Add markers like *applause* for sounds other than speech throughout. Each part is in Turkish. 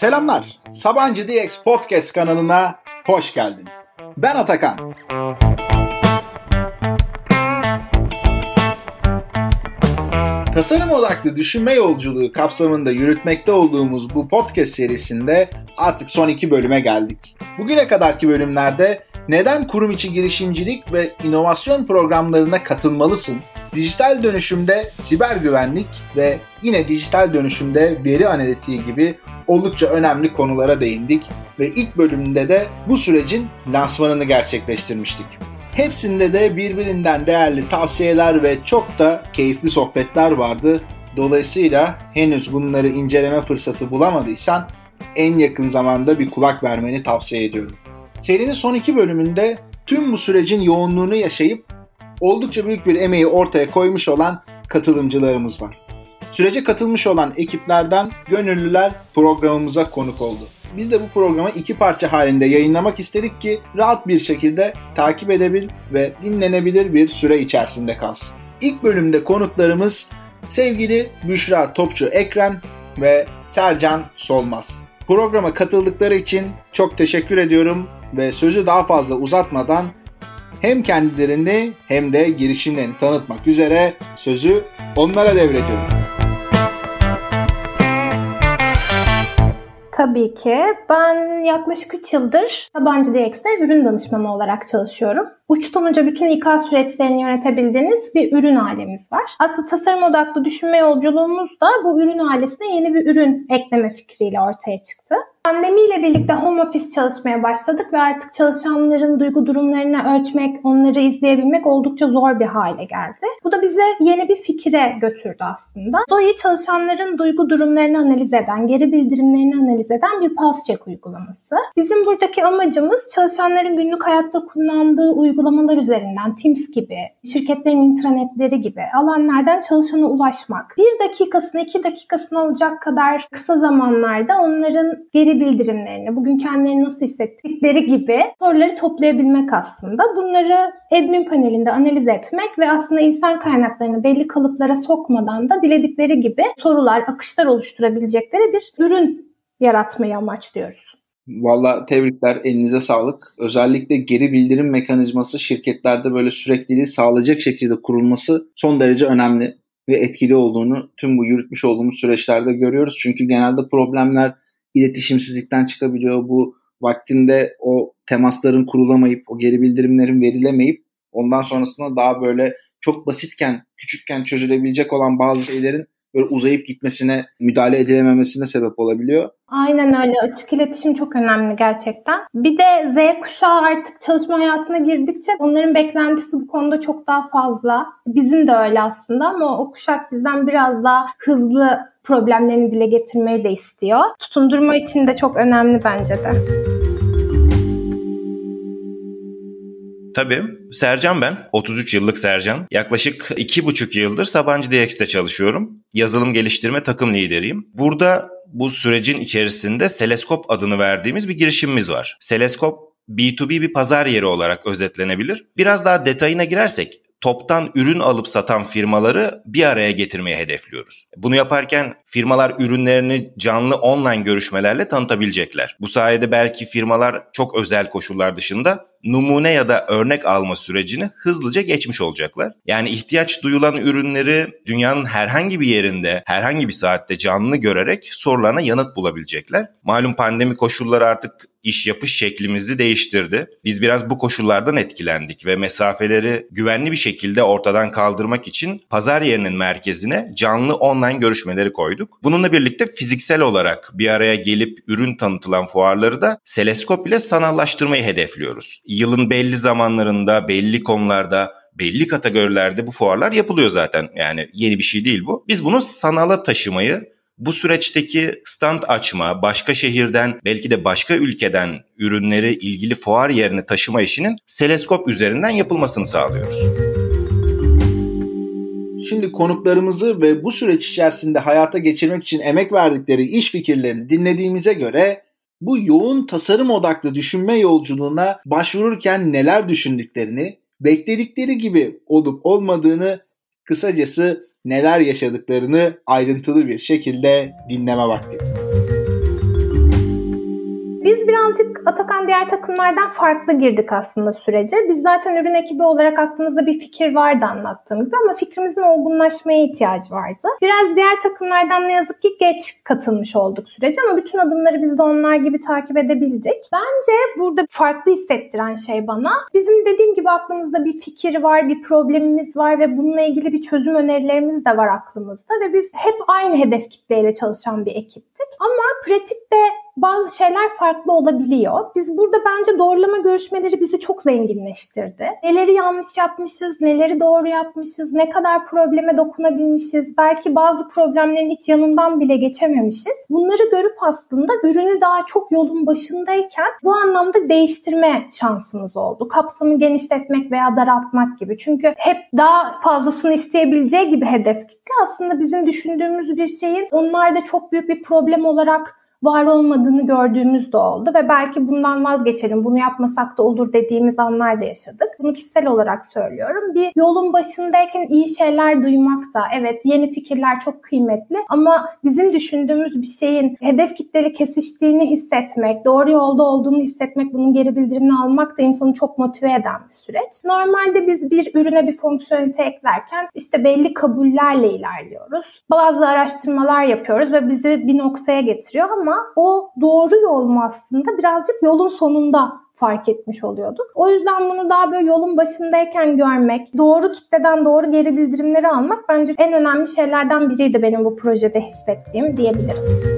Selamlar. Sabancı DX Podcast kanalına hoş geldin. Ben Atakan. Tasarım odaklı düşünme yolculuğu kapsamında yürütmekte olduğumuz bu podcast serisinde artık son iki bölüme geldik. Bugüne kadarki bölümlerde neden kurum içi girişimcilik ve inovasyon programlarına katılmalısın? Dijital dönüşümde siber güvenlik ve yine dijital dönüşümde veri analitiği gibi oldukça önemli konulara değindik ve ilk bölümünde de bu sürecin lansmanını gerçekleştirmiştik. Hepsinde de birbirinden değerli tavsiyeler ve çok da keyifli sohbetler vardı. Dolayısıyla henüz bunları inceleme fırsatı bulamadıysan en yakın zamanda bir kulak vermeni tavsiye ediyorum. Serinin son iki bölümünde tüm bu sürecin yoğunluğunu yaşayıp oldukça büyük bir emeği ortaya koymuş olan katılımcılarımız var. Sürece katılmış olan ekiplerden gönüllüler programımıza konuk oldu. Biz de bu programı iki parça halinde yayınlamak istedik ki rahat bir şekilde takip edebil ve dinlenebilir bir süre içerisinde kalsın. İlk bölümde konuklarımız sevgili Büşra Topçu Ekrem ve Sercan Solmaz. Programa katıldıkları için çok teşekkür ediyorum ve sözü daha fazla uzatmadan hem kendilerini hem de girişimlerini tanıtmak üzere sözü onlara devrediyorum. Tabii ki. Ben yaklaşık 3 yıldır Sabancı DX'de ürün danışmanı olarak çalışıyorum. Uçtan uca bütün İK süreçlerini yönetebildiğiniz bir ürün ailemiz var. Aslında tasarım odaklı düşünme yolculuğumuz da bu ürün ailesine yeni bir ürün ekleme fikriyle ortaya çıktı. Pandemiyle birlikte home office çalışmaya başladık ve artık çalışanların duygu durumlarını ölçmek, onları izleyebilmek oldukça zor bir hale geldi. Bu da bize yeni bir fikire götürdü aslında. Zoe çalışanların duygu durumlarını analiz eden, geri bildirimlerini analiz eden bir pulse check uygulaması. Bizim buradaki amacımız çalışanların günlük hayatta kullandığı uygulamalar üzerinden Teams gibi, şirketlerin intranetleri gibi alanlardan çalışana ulaşmak. Bir dakikasını, iki dakikasını alacak kadar kısa zamanlarda onların geri geri bildirimlerini, bugün kendilerini nasıl hissettikleri gibi soruları toplayabilmek aslında. Bunları admin panelinde analiz etmek ve aslında insan kaynaklarını belli kalıplara sokmadan da diledikleri gibi sorular, akışlar oluşturabilecekleri bir ürün yaratmayı amaçlıyoruz. Valla tebrikler, elinize sağlık. Özellikle geri bildirim mekanizması şirketlerde böyle sürekliliği sağlayacak şekilde kurulması son derece önemli ve etkili olduğunu tüm bu yürütmüş olduğumuz süreçlerde görüyoruz. Çünkü genelde problemler iletişimsizlikten çıkabiliyor. Bu vaktinde o temasların kurulamayıp, o geri bildirimlerin verilemeyip ondan sonrasında daha böyle çok basitken, küçükken çözülebilecek olan bazı şeylerin böyle uzayıp gitmesine, müdahale edilememesine sebep olabiliyor. Aynen öyle. Açık iletişim çok önemli gerçekten. Bir de Z kuşağı artık çalışma hayatına girdikçe onların beklentisi bu konuda çok daha fazla. Bizim de öyle aslında ama o kuşak bizden biraz daha hızlı problemlerini dile getirmeyi de istiyor. Tutundurma için de çok önemli bence de. Tabii. Sercan ben. 33 yıllık Sercan. Yaklaşık 2,5 yıldır Sabancı DX'te çalışıyorum. Yazılım geliştirme takım lideriyim. Burada bu sürecin içerisinde Seleskop adını verdiğimiz bir girişimimiz var. Seleskop B2B bir pazar yeri olarak özetlenebilir. Biraz daha detayına girersek toptan ürün alıp satan firmaları bir araya getirmeye hedefliyoruz. Bunu yaparken firmalar ürünlerini canlı online görüşmelerle tanıtabilecekler. Bu sayede belki firmalar çok özel koşullar dışında numune ya da örnek alma sürecini hızlıca geçmiş olacaklar. Yani ihtiyaç duyulan ürünleri dünyanın herhangi bir yerinde, herhangi bir saatte canlı görerek sorularına yanıt bulabilecekler. Malum pandemi koşulları artık iş yapış şeklimizi değiştirdi. Biz biraz bu koşullardan etkilendik ve mesafeleri güvenli bir şekilde ortadan kaldırmak için pazar yerinin merkezine canlı online görüşmeleri koyduk. Bununla birlikte fiziksel olarak bir araya gelip ürün tanıtılan fuarları da Seleskop ile sanallaştırmayı hedefliyoruz yılın belli zamanlarında, belli konularda, belli kategorilerde bu fuarlar yapılıyor zaten. Yani yeni bir şey değil bu. Biz bunu sanala taşımayı, bu süreçteki stand açma, başka şehirden belki de başka ülkeden ürünleri ilgili fuar yerine taşıma işinin Seleskop üzerinden yapılmasını sağlıyoruz. Şimdi konuklarımızı ve bu süreç içerisinde hayata geçirmek için emek verdikleri iş fikirlerini dinlediğimize göre bu yoğun tasarım odaklı düşünme yolculuğuna başvururken neler düşündüklerini, bekledikleri gibi olup olmadığını, kısacası neler yaşadıklarını ayrıntılı bir şekilde dinleme vakti. Birazcık Atakan diğer takımlardan farklı girdik aslında sürece. Biz zaten ürün ekibi olarak aklımızda bir fikir vardı anlattığım gibi ama fikrimizin olgunlaşmaya ihtiyacı vardı. Biraz diğer takımlardan ne yazık ki geç katılmış olduk sürece ama bütün adımları biz de onlar gibi takip edebildik. Bence burada farklı hissettiren şey bana bizim dediğim gibi aklımızda bir fikir var, bir problemimiz var ve bununla ilgili bir çözüm önerilerimiz de var aklımızda ve biz hep aynı hedef kitleyle çalışan bir ekiptik. Ama pratikte bazı şeyler farklı olabiliyor. Biz burada bence doğrulama görüşmeleri bizi çok zenginleştirdi. Neleri yanlış yapmışız, neleri doğru yapmışız, ne kadar probleme dokunabilmişiz, belki bazı problemlerin hiç yanından bile geçememişiz. Bunları görüp aslında ürünü daha çok yolun başındayken bu anlamda değiştirme şansımız oldu. Kapsamı genişletmek veya daraltmak gibi. Çünkü hep daha fazlasını isteyebileceği gibi hedef kitle aslında bizim düşündüğümüz bir şeyin onlarda çok büyük bir problem olarak var olmadığını gördüğümüz de oldu ve belki bundan vazgeçelim, bunu yapmasak da olur dediğimiz anlar da yaşadık. Bunu kişisel olarak söylüyorum. Bir yolun başındayken iyi şeyler duymak da, evet yeni fikirler çok kıymetli ama bizim düşündüğümüz bir şeyin hedef kitleli kesiştiğini hissetmek, doğru yolda olduğunu hissetmek, bunun geri bildirimini almak da insanı çok motive eden bir süreç. Normalde biz bir ürüne bir fonksiyonelite eklerken işte belli kabullerle ilerliyoruz. Bazı araştırmalar yapıyoruz ve bizi bir noktaya getiriyor ama ama o doğru yol mu aslında birazcık yolun sonunda fark etmiş oluyorduk. O yüzden bunu daha böyle yolun başındayken görmek, doğru kitleden doğru geri bildirimleri almak bence en önemli şeylerden biriydi benim bu projede hissettiğim diyebilirim.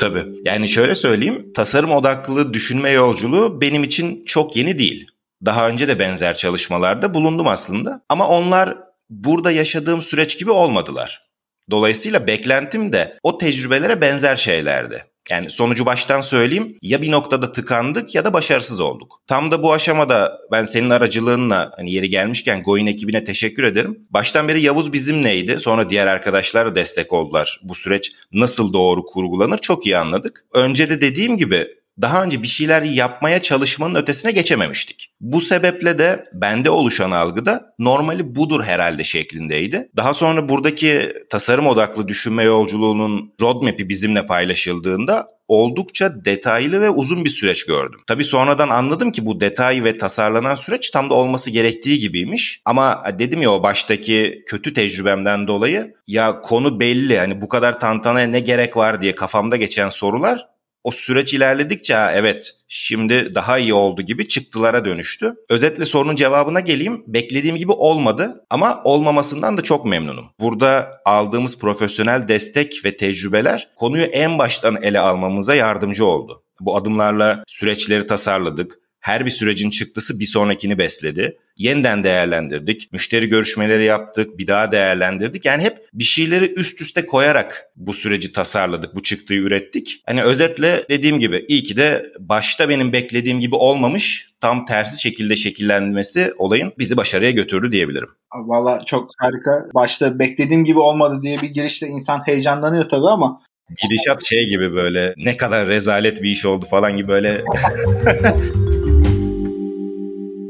Tabii. Yani şöyle söyleyeyim, tasarım odaklı düşünme yolculuğu benim için çok yeni değil. Daha önce de benzer çalışmalarda bulundum aslında. Ama onlar burada yaşadığım süreç gibi olmadılar. Dolayısıyla beklentim de o tecrübelere benzer şeylerdi. Yani sonucu baştan söyleyeyim ya bir noktada tıkandık ya da başarısız olduk. Tam da bu aşamada ben senin aracılığınla hani yeri gelmişken Goin ekibine teşekkür ederim. Baştan beri Yavuz bizimleydi. Sonra diğer arkadaşlar da destek oldular. Bu süreç nasıl doğru kurgulanır çok iyi anladık. Önce de dediğim gibi daha önce bir şeyler yapmaya çalışmanın ötesine geçememiştik. Bu sebeple de bende oluşan algıda normali budur herhalde şeklindeydi. Daha sonra buradaki tasarım odaklı düşünme yolculuğunun roadmap'i bizimle paylaşıldığında oldukça detaylı ve uzun bir süreç gördüm. Tabi sonradan anladım ki bu detay ve tasarlanan süreç tam da olması gerektiği gibiymiş. Ama dedim ya o baştaki kötü tecrübemden dolayı ya konu belli hani bu kadar tantanaya ne gerek var diye kafamda geçen sorular o süreç ilerledikçe evet şimdi daha iyi oldu gibi çıktılara dönüştü. Özetle sorunun cevabına geleyim. Beklediğim gibi olmadı ama olmamasından da çok memnunum. Burada aldığımız profesyonel destek ve tecrübeler konuyu en baştan ele almamıza yardımcı oldu. Bu adımlarla süreçleri tasarladık. Her bir sürecin çıktısı bir sonrakini besledi yeniden değerlendirdik. Müşteri görüşmeleri yaptık, bir daha değerlendirdik. Yani hep bir şeyleri üst üste koyarak bu süreci tasarladık, bu çıktığı ürettik. Hani özetle dediğim gibi iyi ki de başta benim beklediğim gibi olmamış, tam tersi şekilde şekillenmesi olayın bizi başarıya götürdü diyebilirim. Valla çok harika. Başta beklediğim gibi olmadı diye bir girişte insan heyecanlanıyor tabii ama Gidişat şey gibi böyle ne kadar rezalet bir iş oldu falan gibi böyle *laughs*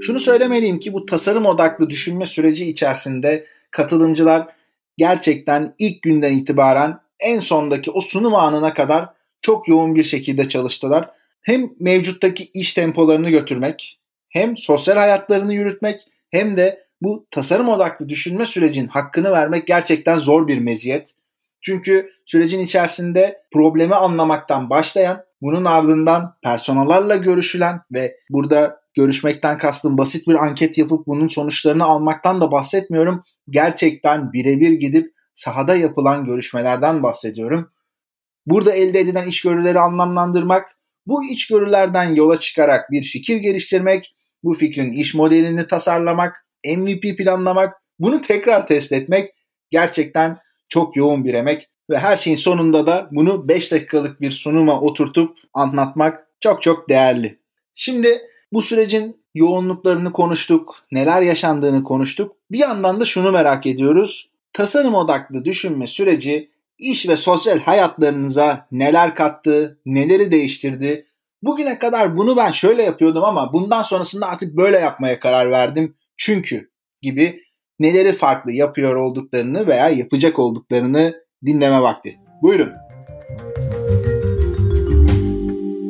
Şunu söylemeliyim ki bu tasarım odaklı düşünme süreci içerisinde katılımcılar gerçekten ilk günden itibaren en sondaki o sunum anına kadar çok yoğun bir şekilde çalıştılar. Hem mevcuttaki iş tempolarını götürmek, hem sosyal hayatlarını yürütmek, hem de bu tasarım odaklı düşünme sürecin hakkını vermek gerçekten zor bir meziyet. Çünkü sürecin içerisinde problemi anlamaktan başlayan, bunun ardından personellerle görüşülen ve burada görüşmekten kastım basit bir anket yapıp bunun sonuçlarını almaktan da bahsetmiyorum. Gerçekten birebir gidip sahada yapılan görüşmelerden bahsediyorum. Burada elde edilen içgörüleri anlamlandırmak, bu içgörülerden yola çıkarak bir fikir geliştirmek, bu fikrin iş modelini tasarlamak, MVP planlamak, bunu tekrar test etmek gerçekten çok yoğun bir emek ve her şeyin sonunda da bunu 5 dakikalık bir sunuma oturtup anlatmak çok çok değerli. Şimdi bu sürecin yoğunluklarını konuştuk, neler yaşandığını konuştuk. Bir yandan da şunu merak ediyoruz. Tasarım odaklı düşünme süreci iş ve sosyal hayatlarınıza neler kattı, neleri değiştirdi? Bugüne kadar bunu ben şöyle yapıyordum ama bundan sonrasında artık böyle yapmaya karar verdim. Çünkü gibi neleri farklı yapıyor olduklarını veya yapacak olduklarını dinleme vakti. Buyurun.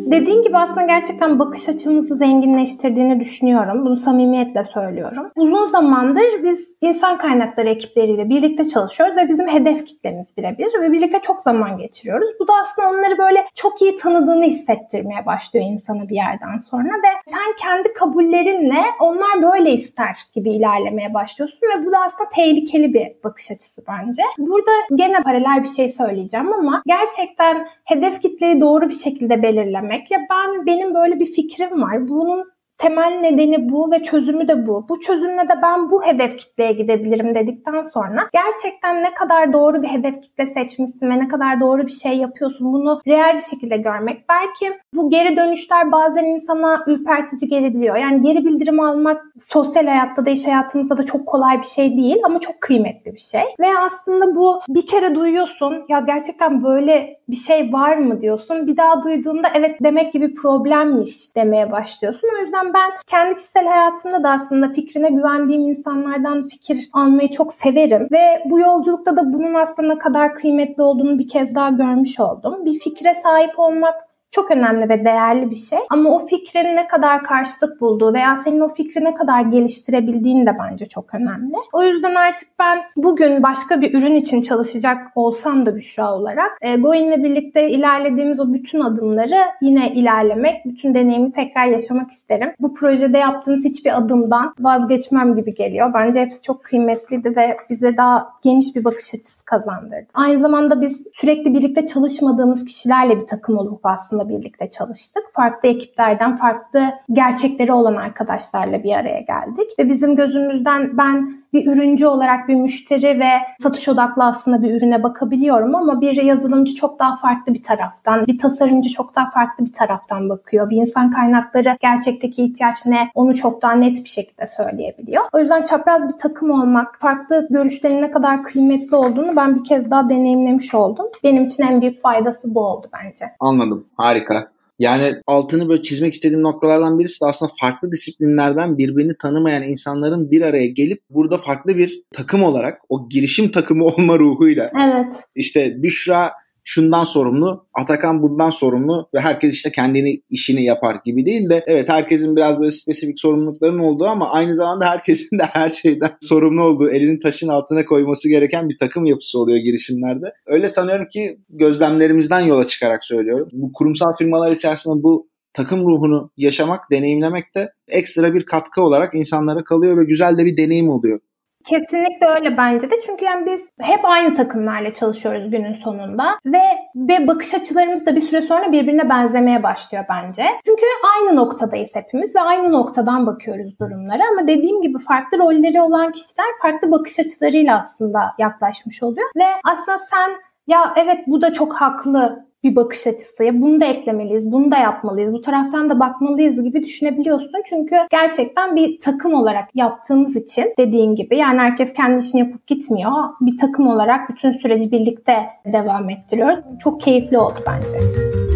Dediğin gibi aslında gerçekten bakış açımızı zenginleştirdiğini düşünüyorum. Bunu samimiyetle söylüyorum. Uzun zamandır biz insan kaynakları ekipleriyle birlikte çalışıyoruz ve bizim hedef kitlemiz birebir ve birlikte çok zaman geçiriyoruz. Bu da aslında onları böyle çok iyi tanıdığını hissettirmeye başlıyor insana bir yerden sonra ve sen kendi kabullerinle onlar böyle ister gibi ilerlemeye başlıyorsun ve bu da aslında tehlikeli bir bakış açısı bence. Burada gene paralel bir şey söyleyeceğim ama gerçekten hedef kitleyi doğru bir şekilde belirlemek ya ben benim böyle bir fikrim var. Bunun temel nedeni bu ve çözümü de bu. Bu çözümle de ben bu hedef kitleye gidebilirim dedikten sonra gerçekten ne kadar doğru bir hedef kitle seçmişsin ve ne kadar doğru bir şey yapıyorsun bunu reel bir şekilde görmek. Belki bu geri dönüşler bazen insana ürpertici gelebiliyor. Yani geri bildirim almak sosyal hayatta da iş hayatımızda da çok kolay bir şey değil ama çok kıymetli bir şey. Ve aslında bu bir kere duyuyorsun ya gerçekten böyle bir şey var mı diyorsun. Bir daha duyduğunda evet demek gibi problemmiş demeye başlıyorsun. O yüzden ben kendi kişisel hayatımda da aslında fikrine güvendiğim insanlardan fikir almayı çok severim. Ve bu yolculukta da bunun aslında kadar kıymetli olduğunu bir kez daha görmüş oldum. Bir fikre sahip olmak çok önemli ve değerli bir şey. Ama o fikrin ne kadar karşılık bulduğu veya senin o fikri ne kadar geliştirebildiğin de bence çok önemli. O yüzden artık ben bugün başka bir ürün için çalışacak olsam da Büşra olarak e, Goin'le birlikte ilerlediğimiz o bütün adımları yine ilerlemek, bütün deneyimi tekrar yaşamak isterim. Bu projede yaptığımız hiçbir adımdan vazgeçmem gibi geliyor. Bence hepsi çok kıymetliydi ve bize daha geniş bir bakış açısı kazandırdı. Aynı zamanda biz sürekli birlikte çalışmadığımız kişilerle bir takım olup aslında birlikte çalıştık. Farklı ekiplerden farklı gerçekleri olan arkadaşlarla bir araya geldik. Ve bizim gözümüzden ben bir ürüncü olarak bir müşteri ve satış odaklı aslında bir ürüne bakabiliyorum ama bir yazılımcı çok daha farklı bir taraftan, bir tasarımcı çok daha farklı bir taraftan bakıyor. Bir insan kaynakları gerçekteki ihtiyaç ne onu çok daha net bir şekilde söyleyebiliyor. O yüzden çapraz bir takım olmak, farklı görüşlerin ne kadar kıymetli olduğunu ben bir kez daha deneyimlemiş oldum. Benim için en büyük faydası bu oldu bence. Anladım. Harika. Yani altını böyle çizmek istediğim noktalardan birisi de aslında farklı disiplinlerden birbirini tanımayan insanların bir araya gelip burada farklı bir takım olarak o girişim takımı *laughs* olma ruhuyla. Evet. İşte Büşra şundan sorumlu, Atakan bundan sorumlu ve herkes işte kendini işini yapar gibi değil de evet herkesin biraz böyle spesifik sorumlulukların olduğu ama aynı zamanda herkesin de her şeyden *laughs* sorumlu olduğu, elini taşın altına koyması gereken bir takım yapısı oluyor girişimlerde. Öyle sanıyorum ki gözlemlerimizden yola çıkarak söylüyorum. Bu kurumsal firmalar içerisinde bu takım ruhunu yaşamak, deneyimlemek de ekstra bir katkı olarak insanlara kalıyor ve güzel de bir deneyim oluyor. Kesinlikle öyle bence de. Çünkü yani biz hep aynı takımlarla çalışıyoruz günün sonunda ve ve bakış açılarımız da bir süre sonra birbirine benzemeye başlıyor bence. Çünkü aynı noktadayız hepimiz ve aynı noktadan bakıyoruz durumlara ama dediğim gibi farklı rolleri olan kişiler farklı bakış açılarıyla aslında yaklaşmış oluyor ve aslında sen ya evet bu da çok haklı bir bakış açısı. Ya bunu da eklemeliyiz, bunu da yapmalıyız, bu taraftan da bakmalıyız gibi düşünebiliyorsun. Çünkü gerçekten bir takım olarak yaptığımız için dediğin gibi yani herkes kendi işini yapıp gitmiyor. Bir takım olarak bütün süreci birlikte devam ettiriyoruz. Çok keyifli oldu bence.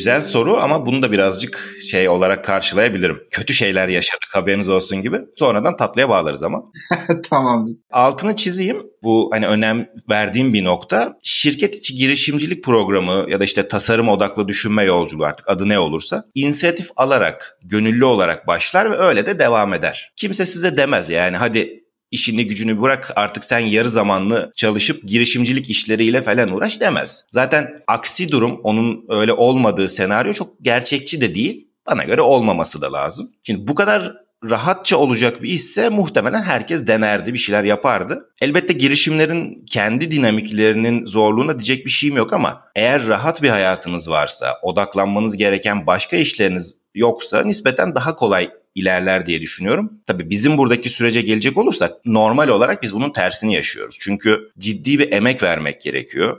Güzel soru ama bunu da birazcık şey olarak karşılayabilirim. Kötü şeyler yaşadık haberiniz olsun gibi. Sonradan tatlıya bağlarız ama. *laughs* Tamamdır. Altını çizeyim. Bu hani önem verdiğim bir nokta. Şirket içi girişimcilik programı ya da işte tasarım odaklı düşünme yolculuğu artık adı ne olursa inisiyatif alarak, gönüllü olarak başlar ve öyle de devam eder. Kimse size demez yani hadi işini gücünü bırak artık sen yarı zamanlı çalışıp girişimcilik işleriyle falan uğraş demez. Zaten aksi durum onun öyle olmadığı senaryo çok gerçekçi de değil. Bana göre olmaması da lazım. Şimdi bu kadar rahatça olacak bir işse muhtemelen herkes denerdi, bir şeyler yapardı. Elbette girişimlerin kendi dinamiklerinin zorluğuna diyecek bir şeyim yok ama eğer rahat bir hayatınız varsa, odaklanmanız gereken başka işleriniz yoksa nispeten daha kolay ilerler diye düşünüyorum. Tabii bizim buradaki sürece gelecek olursak normal olarak biz bunun tersini yaşıyoruz. Çünkü ciddi bir emek vermek gerekiyor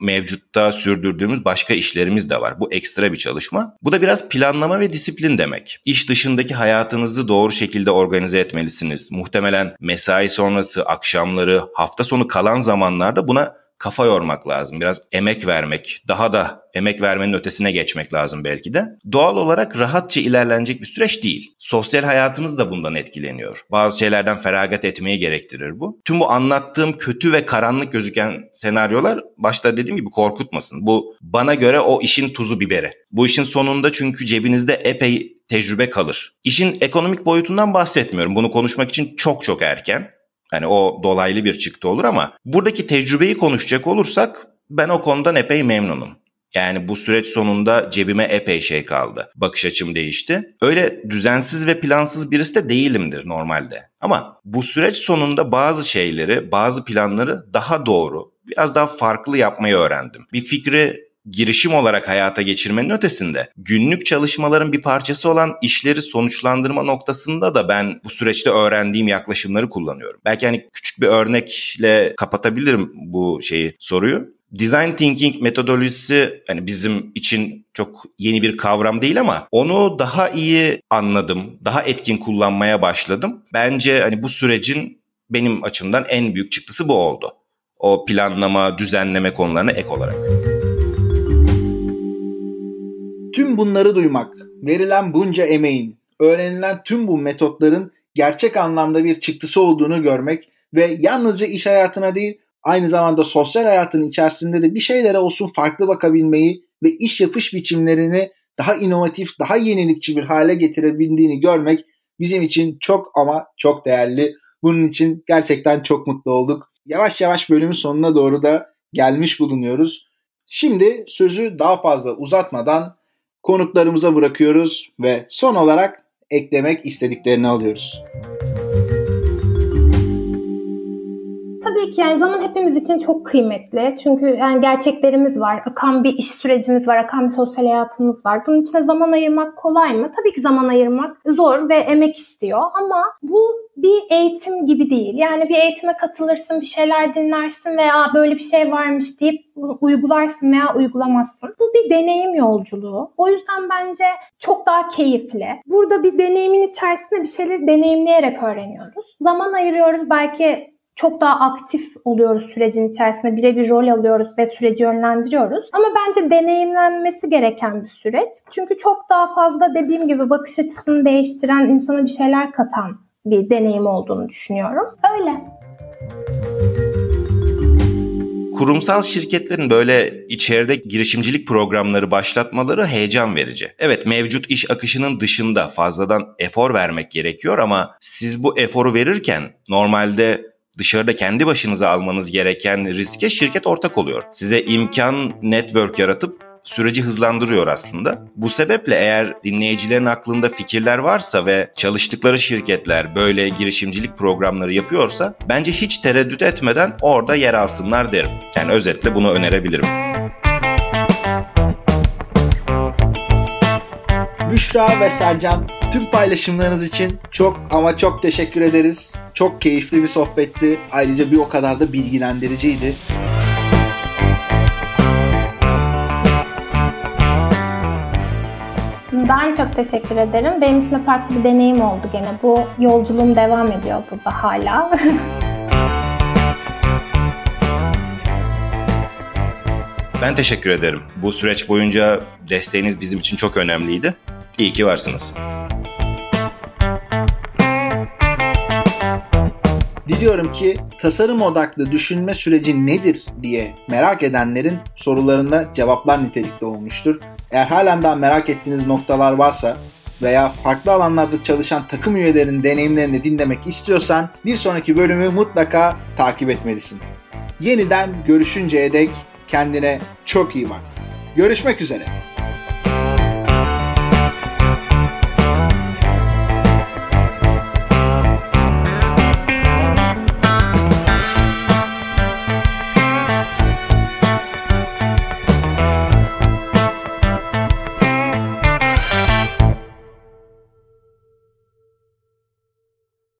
mevcutta sürdürdüğümüz başka işlerimiz de var. Bu ekstra bir çalışma. Bu da biraz planlama ve disiplin demek. İş dışındaki hayatınızı doğru şekilde organize etmelisiniz. Muhtemelen mesai sonrası, akşamları, hafta sonu kalan zamanlarda buna kafa yormak lazım. Biraz emek vermek, daha da emek vermenin ötesine geçmek lazım belki de. Doğal olarak rahatça ilerlenecek bir süreç değil. Sosyal hayatınız da bundan etkileniyor. Bazı şeylerden feragat etmeyi gerektirir bu. Tüm bu anlattığım kötü ve karanlık gözüken senaryolar başta dediğim gibi korkutmasın. Bu bana göre o işin tuzu biberi. Bu işin sonunda çünkü cebinizde epey tecrübe kalır. İşin ekonomik boyutundan bahsetmiyorum. Bunu konuşmak için çok çok erken. Hani o dolaylı bir çıktı olur ama buradaki tecrübeyi konuşacak olursak ben o konudan epey memnunum. Yani bu süreç sonunda cebime epey şey kaldı. Bakış açım değişti. Öyle düzensiz ve plansız birisi de değilimdir normalde. Ama bu süreç sonunda bazı şeyleri, bazı planları daha doğru, biraz daha farklı yapmayı öğrendim. Bir fikri girişim olarak hayata geçirmenin ötesinde günlük çalışmaların bir parçası olan işleri sonuçlandırma noktasında da ben bu süreçte öğrendiğim yaklaşımları kullanıyorum. Belki hani küçük bir örnekle kapatabilirim bu şeyi soruyu. Design thinking metodolojisi hani bizim için çok yeni bir kavram değil ama onu daha iyi anladım, daha etkin kullanmaya başladım. Bence hani bu sürecin benim açımdan en büyük çıktısı bu oldu. O planlama, düzenleme konularına ek olarak. Tüm bunları duymak, verilen bunca emeğin, öğrenilen tüm bu metotların gerçek anlamda bir çıktısı olduğunu görmek ve yalnızca iş hayatına değil aynı zamanda sosyal hayatın içerisinde de bir şeylere olsun farklı bakabilmeyi ve iş yapış biçimlerini daha inovatif, daha yenilikçi bir hale getirebildiğini görmek bizim için çok ama çok değerli. Bunun için gerçekten çok mutlu olduk. Yavaş yavaş bölümün sonuna doğru da gelmiş bulunuyoruz. Şimdi sözü daha fazla uzatmadan konuklarımıza bırakıyoruz ve son olarak eklemek istediklerini alıyoruz. Tabii ki yani zaman hepimiz için çok kıymetli. Çünkü yani gerçeklerimiz var, akan bir iş sürecimiz var, akan bir sosyal hayatımız var. Bunun içine zaman ayırmak kolay mı? Tabii ki zaman ayırmak zor ve emek istiyor ama bu bir eğitim gibi değil. Yani bir eğitime katılırsın, bir şeyler dinlersin veya böyle bir şey varmış deyip uygularsın veya uygulamazsın. Bu bir deneyim yolculuğu. O yüzden bence çok daha keyifli. Burada bir deneyimin içerisinde bir şeyleri deneyimleyerek öğreniyoruz. Zaman ayırıyoruz belki çok daha aktif oluyoruz sürecin içerisinde. Birebir rol alıyoruz ve süreci yönlendiriyoruz. Ama bence deneyimlenmesi gereken bir süreç. Çünkü çok daha fazla dediğim gibi bakış açısını değiştiren, insana bir şeyler katan bir deneyim olduğunu düşünüyorum. Öyle. Kurumsal şirketlerin böyle içeride girişimcilik programları başlatmaları heyecan verici. Evet mevcut iş akışının dışında fazladan efor vermek gerekiyor ama siz bu eforu verirken normalde dışarıda kendi başınıza almanız gereken riske şirket ortak oluyor. Size imkan, network yaratıp süreci hızlandırıyor aslında. Bu sebeple eğer dinleyicilerin aklında fikirler varsa ve çalıştıkları şirketler böyle girişimcilik programları yapıyorsa bence hiç tereddüt etmeden orada yer alsınlar derim. Yani özetle bunu önerebilirim. Büşra ve Sercan tüm paylaşımlarınız için çok ama çok teşekkür ederiz. Çok keyifli bir sohbetti. Ayrıca bir o kadar da bilgilendiriciydi. Ben çok teşekkür ederim. Benim için de farklı bir deneyim oldu gene. Bu yolculuğum devam ediyor burada hala. *laughs* ben teşekkür ederim. Bu süreç boyunca desteğiniz bizim için çok önemliydi. İyi ki varsınız. Diliyorum ki tasarım odaklı düşünme süreci nedir diye merak edenlerin sorularına cevaplar nitelikte olmuştur. Eğer halen daha merak ettiğiniz noktalar varsa veya farklı alanlarda çalışan takım üyelerinin deneyimlerini dinlemek istiyorsan bir sonraki bölümü mutlaka takip etmelisin. Yeniden görüşünceye dek kendine çok iyi bak. Görüşmek üzere.